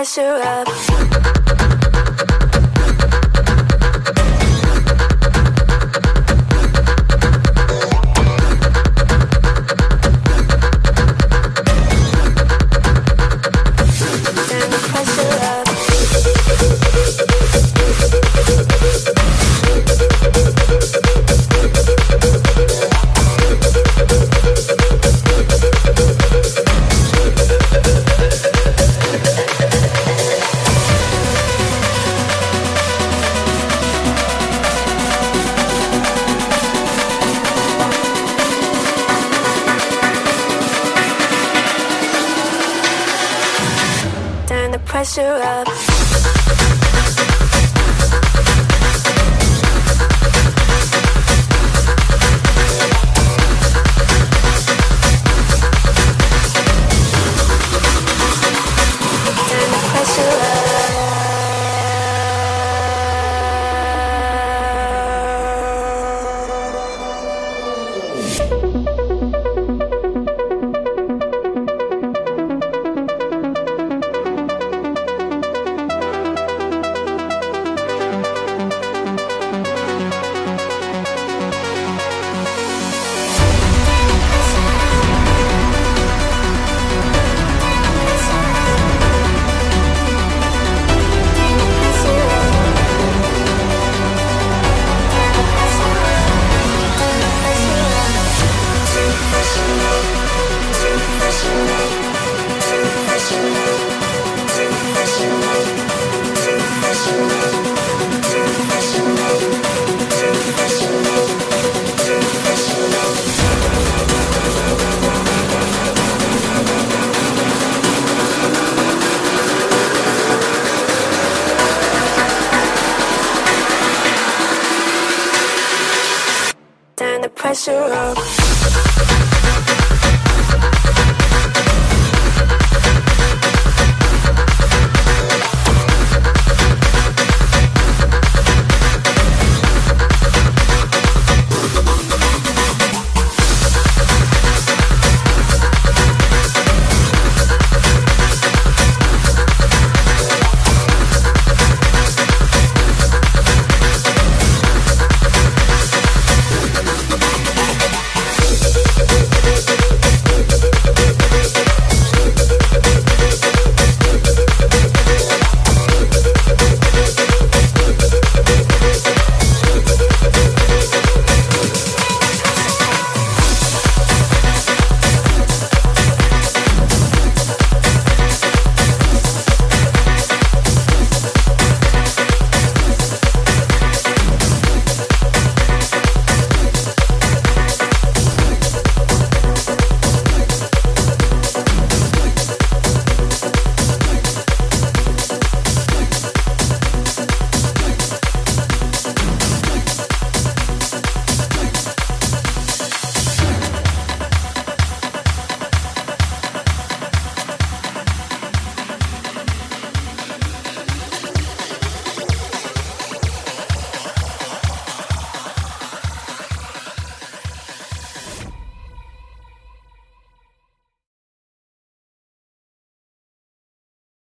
pressure up.